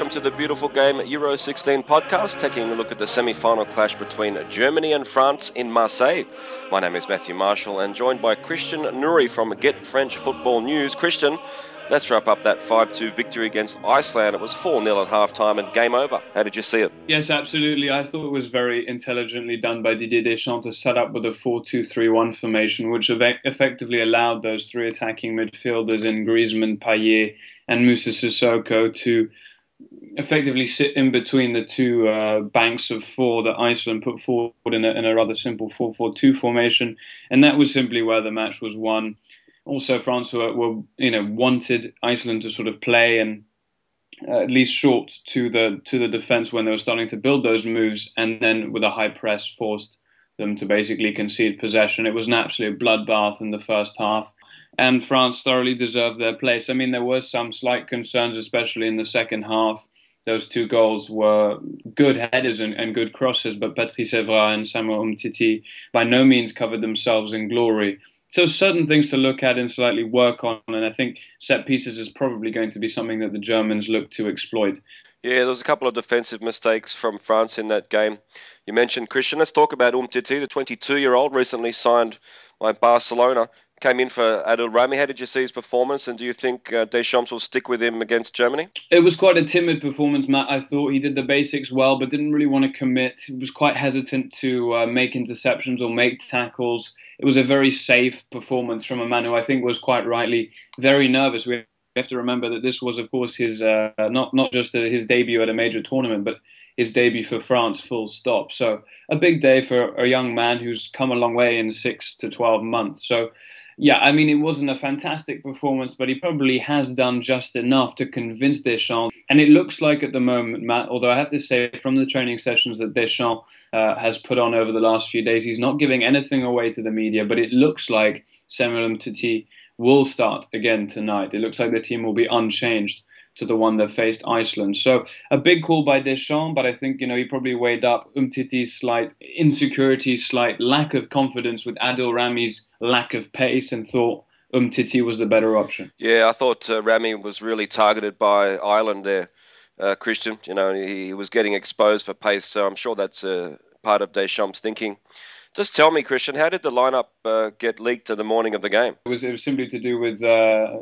welcome to the beautiful game Euro 16 podcast, taking a look at the semi final clash between Germany and France in Marseille. My name is Matthew Marshall and joined by Christian Nourry from Get French Football News. Christian, Let's wrap up that 5 2 victory against Iceland. It was 4 0 at half time and game over. How did you see it? Yes, absolutely. I thought it was very intelligently done by Didier Deschamps to set up with a 4 2 3 1 formation, which effectively allowed those three attacking midfielders in Griezmann, Payet, and Moussa Sissoko to effectively sit in between the two uh, banks of four that Iceland put forward in a, in a rather simple 4 4 2 formation. And that was simply where the match was won also France were, were you know wanted Iceland to sort of play and uh, at least short to the to the defense when they were starting to build those moves, and then with a high press forced them to basically concede possession. It was an absolute bloodbath in the first half, and France thoroughly deserved their place. I mean, there were some slight concerns, especially in the second half. Those two goals were good headers and, and good crosses, but Patrice Evra and Samuel Umtiti by no means covered themselves in glory so certain things to look at and slightly work on, and I think set pieces is probably going to be something that the Germans look to exploit. Yeah, there was a couple of defensive mistakes from France in that game. You mentioned Christian. Let's talk about Umtiti, the 22-year-old, recently signed by Barcelona came in for Adil Rami. How did you see his performance, and do you think uh, Deschamps will stick with him against Germany? It was quite a timid performance, Matt. I thought he did the basics well, but didn't really want to commit. He was quite hesitant to uh, make interceptions or make tackles. It was a very safe performance from a man who I think was quite rightly very nervous. We have to remember that this was, of course, his uh, not not just his debut at a major tournament, but his debut for France, full stop. So a big day for a young man who's come a long way in six to twelve months. So yeah, I mean, it wasn't a fantastic performance, but he probably has done just enough to convince Deschamps. And it looks like at the moment, Matt, although I have to say from the training sessions that Deschamps uh, has put on over the last few days, he's not giving anything away to the media, but it looks like Samuel Umtiti will start again tonight. It looks like the team will be unchanged to the one that faced Iceland. So a big call by Deschamps, but I think you know he probably weighed up Umtiti's slight insecurity, slight lack of confidence with Adil Rami's lack of pace, and thought Umtiti was the better option. Yeah, I thought uh, Rami was really targeted by Ireland there, uh, Christian. You know, he, he, was getting exposed for pace, so I'm sure that's uh, part of Deschamps' thinking. Just tell me, Christian, how did the lineup uh, get leaked to the morning of the game? It was, it was simply to do with uh,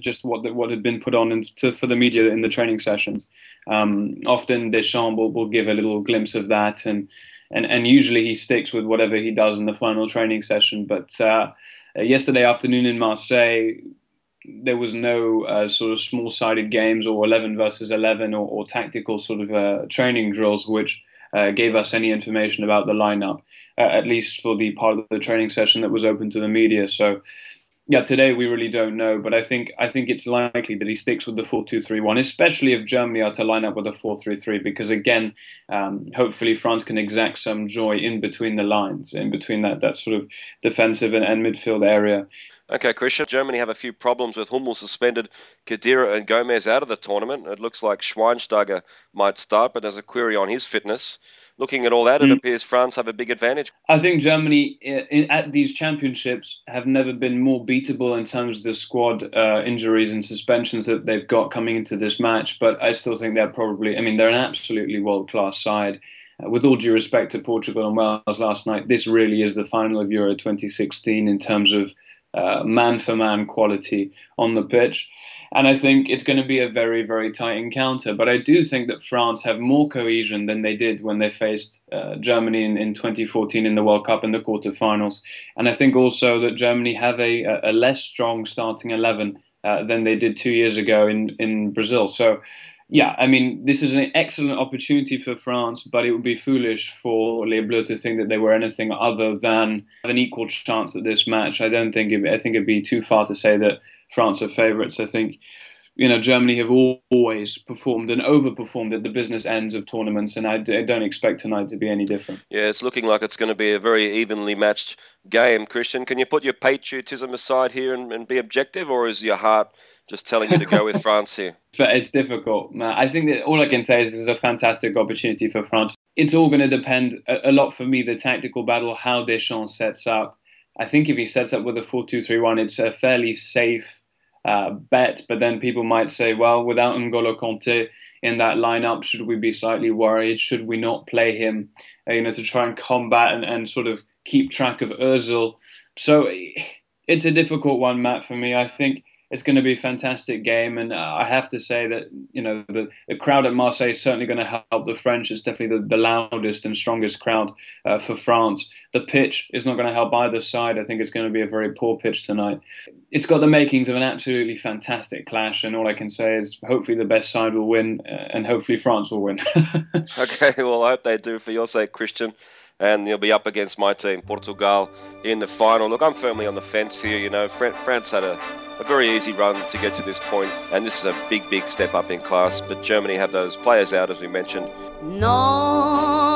just what the, what had been put on to, for the media in the training sessions. Um, often Deschamps will, will give a little glimpse of that, and, and and usually he sticks with whatever he does in the final training session. But uh, yesterday afternoon in Marseille, there was no uh, sort of small-sided games or 11 versus 11 or, or tactical sort of uh, training drills, which uh, gave us any information about the lineup, uh, at least for the part of the training session that was open to the media. So yeah, today we really don't know, but I think I think it's likely that he sticks with the four-two-three-one, especially if Germany are to line up with a four-three-three, because again, um, hopefully France can exact some joy in between the lines, in between that that sort of defensive and, and midfield area. Okay, Christian. Germany have a few problems with Hummels suspended, Khedira and Gomez out of the tournament. It looks like Schweinsteiger might start, but there's a query on his fitness looking at all that, it mm. appears France have a big advantage. I think Germany in, at these championships have never been more beatable in terms of the squad uh, injuries and suspensions that they've got coming into this match. But I still think they're probably, I mean, they're an absolutely world class side. Uh, with all due respect to Portugal and Wales last night, this really is the final of Euro 2016 in terms of man for man quality on the pitch. And I think it's going to be a very, very tight encounter. But I do think that France have more cohesion than they did when they faced uh, Germany in, in 2014 in the World Cup in the quarterfinals. And I think also that Germany have a, a less strong starting 11 uh, than they did two years ago in, in Brazil. So, yeah, I mean, this is an excellent opportunity for France, but it would be foolish for Les Bleus to think that they were anything other than an equal chance at this match. I don't think it, I think it'd be too far to say that France are favourites. I think you know Germany have always performed and overperformed at the business ends of tournaments, and I d- I don't expect tonight to be any different. Yeah, it's looking like it's going to be a very evenly matched game. Christian, can you put your patriotism aside here and, and be objective, or is your heart just telling you to go with France here? It's difficult. I think that all I can say is this is a fantastic opportunity for France. It's all going to depend a, a lot for me the tactical battle, how Deschamps sets up I think if he sets up with a 4 2 3 1, it's a fairly safe uh, bet. But then people might say, well, without N'Golo Kanté in that lineup, should we be slightly worried? Should we not play him, uh, you know, to try and combat and, and sort of keep track of Özil? So it's a difficult one, Matt, for me. I think it's going to be a fantastic game, and uh, I have to say that you know the, the crowd at Marseille is certainly going to help the French. It's definitely the, the loudest and strongest crowd uh, for France. The pitch is not going to help either side. I think it's going to be a very poor pitch tonight. It's got the makings of an absolutely fantastic clash, and all I can say is hopefully the best side will win, uh, and hopefully France will win. okay, well I hope they do for your sake, Christian and you'll be up against my team, Portugal, in the final. Look, I'm firmly on the fence here. You know, France had a, a very easy run to get to this point, and this is a big, big step up in class. But Germany have those players out, as we mentioned. No.